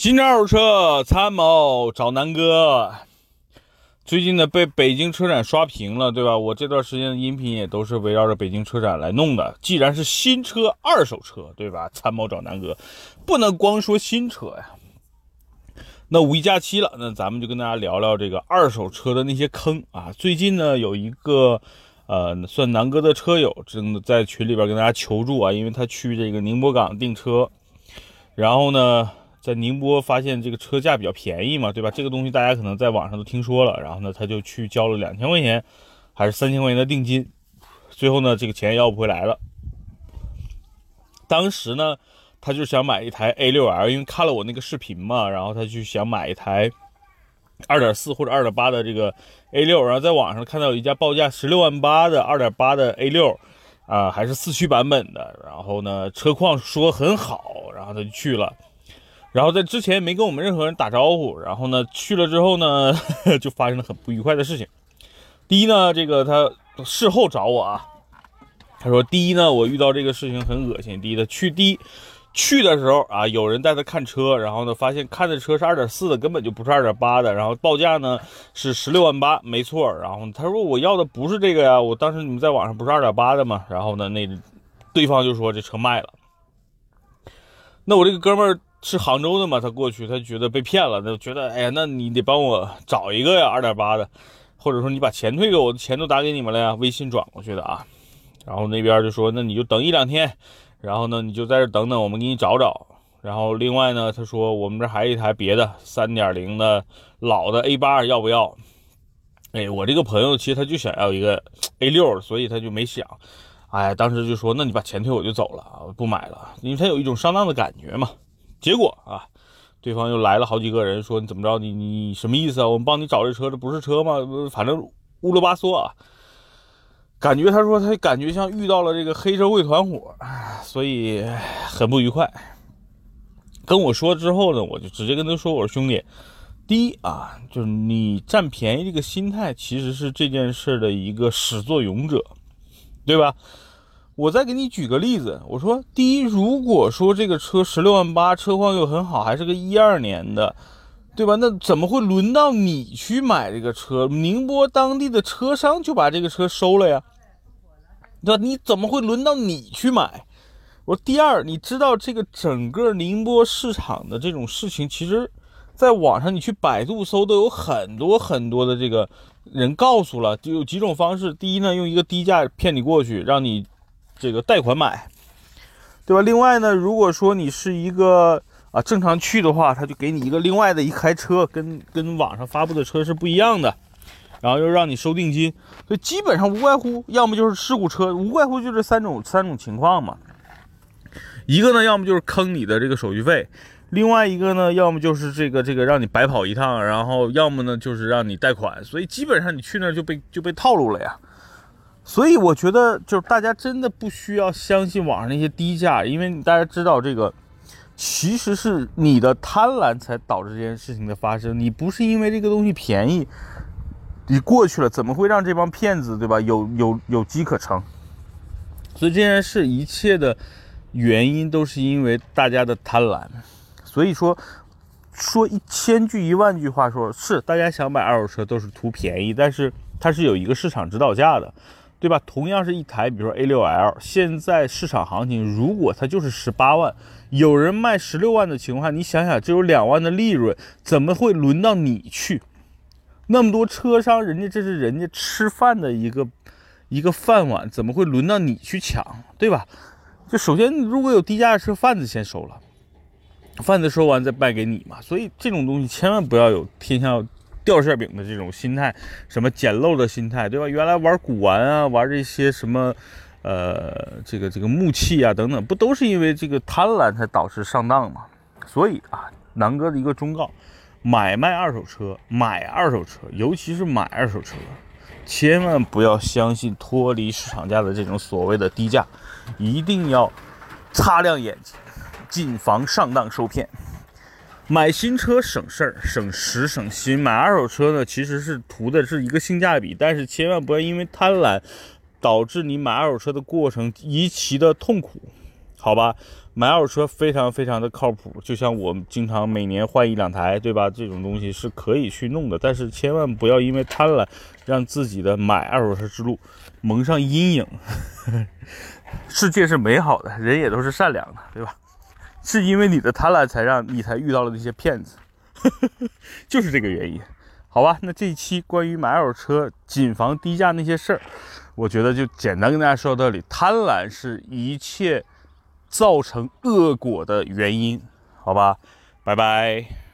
新车二手车参谋找南哥。最近呢，被北京车展刷屏了，对吧？我这段时间的音频也都是围绕着北京车展来弄的。既然是新车、二手车，对吧？参谋找南哥，不能光说新车呀。那五一假期了，那咱们就跟大家聊聊这个二手车的那些坑啊。最近呢，有一个呃，算南哥的车友，真的在群里边跟大家求助啊，因为他去这个宁波港订车，然后呢。在宁波发现这个车价比较便宜嘛，对吧？这个东西大家可能在网上都听说了。然后呢，他就去交了两千块钱，还是三千块钱的定金，最后呢，这个钱要不回来了。当时呢，他就想买一台 A6L，因为看了我那个视频嘛，然后他就想买一台2.4或者2.8的这个 A6，然后在网上看到有一家报价十六万八的2.8的 A6，啊，还是四驱版本的，然后呢，车况说很好，然后他就去了。然后在之前没跟我们任何人打招呼，然后呢去了之后呢，就发生了很不愉快的事情。第一呢，这个他事后找我啊，他说第一呢，我遇到这个事情很恶心。第一，他去第一去的时候啊，有人带他看车，然后呢发现看的车是二点四的，根本就不是二点八的，然后报价呢是十六万八，没错。然后他说我要的不是这个呀，我当时你们在网上不是二点八的吗？然后呢那对方就说这车卖了。那我这个哥们儿。是杭州的嘛？他过去，他觉得被骗了，他觉得，哎呀，那你得帮我找一个呀，二点八的，或者说你把钱退给我，钱都打给你们了呀，微信转过去的啊。然后那边就说，那你就等一两天，然后呢，你就在这等等，我们给你找找。然后另外呢，他说我们这还有一台别的三点零的老的 A 八，要不要？哎，我这个朋友其实他就想要一个 A 六，所以他就没想。哎，当时就说，那你把钱退我就走了啊，不买了，因为他有一种上当的感觉嘛。结果啊，对方又来了好几个人，说你怎么着？你你什么意思啊？我们帮你找这车，这不是车吗？反正乌了巴嗦啊，感觉他说他感觉像遇到了这个黑社会团伙，所以很不愉快。跟我说之后呢，我就直接跟他说：“我说兄弟，第一啊，就是你占便宜这个心态，其实是这件事的一个始作俑者，对吧？”我再给你举个例子，我说，第一，如果说这个车十六万八，车况又很好，还是个一二年的，对吧？那怎么会轮到你去买这个车？宁波当地的车商就把这个车收了呀，对吧？你怎么会轮到你去买？我说，第二，你知道这个整个宁波市场的这种事情，其实在网上你去百度搜都有很多很多的这个人告诉了，就有几种方式。第一呢，用一个低价骗你过去，让你。这个贷款买，对吧？另外呢，如果说你是一个啊正常去的话，他就给你一个另外的一台车，跟跟网上发布的车是不一样的，然后又让你收定金，所以基本上无外乎要么就是事故车，无外乎就这三种三种情况嘛。一个呢，要么就是坑你的这个手续费，另外一个呢，要么就是这个这个让你白跑一趟，然后要么呢就是让你贷款，所以基本上你去那儿就被就被套路了呀。所以我觉得，就是大家真的不需要相信网上那些低价，因为大家知道这个，其实是你的贪婪才导致这件事情的发生。你不是因为这个东西便宜，你过去了，怎么会让这帮骗子，对吧？有有有机可乘。所以这件事一切的原因都是因为大家的贪婪。所以说，说一千句一万句话，说是大家想买二手车都是图便宜，但是它是有一个市场指导价的。对吧？同样是一台，比如说 A6L，现在市场行情，如果它就是十八万，有人卖十六万的情况下，你想想，只有两万的利润，怎么会轮到你去？那么多车商，人家这是人家吃饭的一个一个饭碗，怎么会轮到你去抢？对吧？就首先，如果有低价车，贩子先收了，贩子收完再卖给你嘛。所以这种东西千万不要有偏向。掉馅饼的这种心态，什么捡漏的心态，对吧？原来玩古玩啊，玩这些什么，呃，这个这个木器啊等等，不都是因为这个贪婪才导致上当吗？所以啊，南哥的一个忠告：买卖二手车，买二手车，尤其是买二手车，千万不要相信脱离市场价的这种所谓的低价，一定要擦亮眼睛，谨防上当受骗。买新车省事儿、省时、省心。买二手车呢，其实是图的是一个性价比，但是千万不要因为贪婪，导致你买二手车的过程极其的痛苦。好吧？买二手车非常非常的靠谱，就像我们经常每年换一两台，对吧？这种东西是可以去弄的，但是千万不要因为贪婪，让自己的买二手车之路蒙上阴影。世界是美好的，人也都是善良的，对吧？是因为你的贪婪，才让你才遇到了那些骗子，就是这个原因。好吧，那这一期关于买二手车谨防低价那些事儿，我觉得就简单跟大家说到这里。贪婪是一切造成恶果的原因，好吧，拜拜。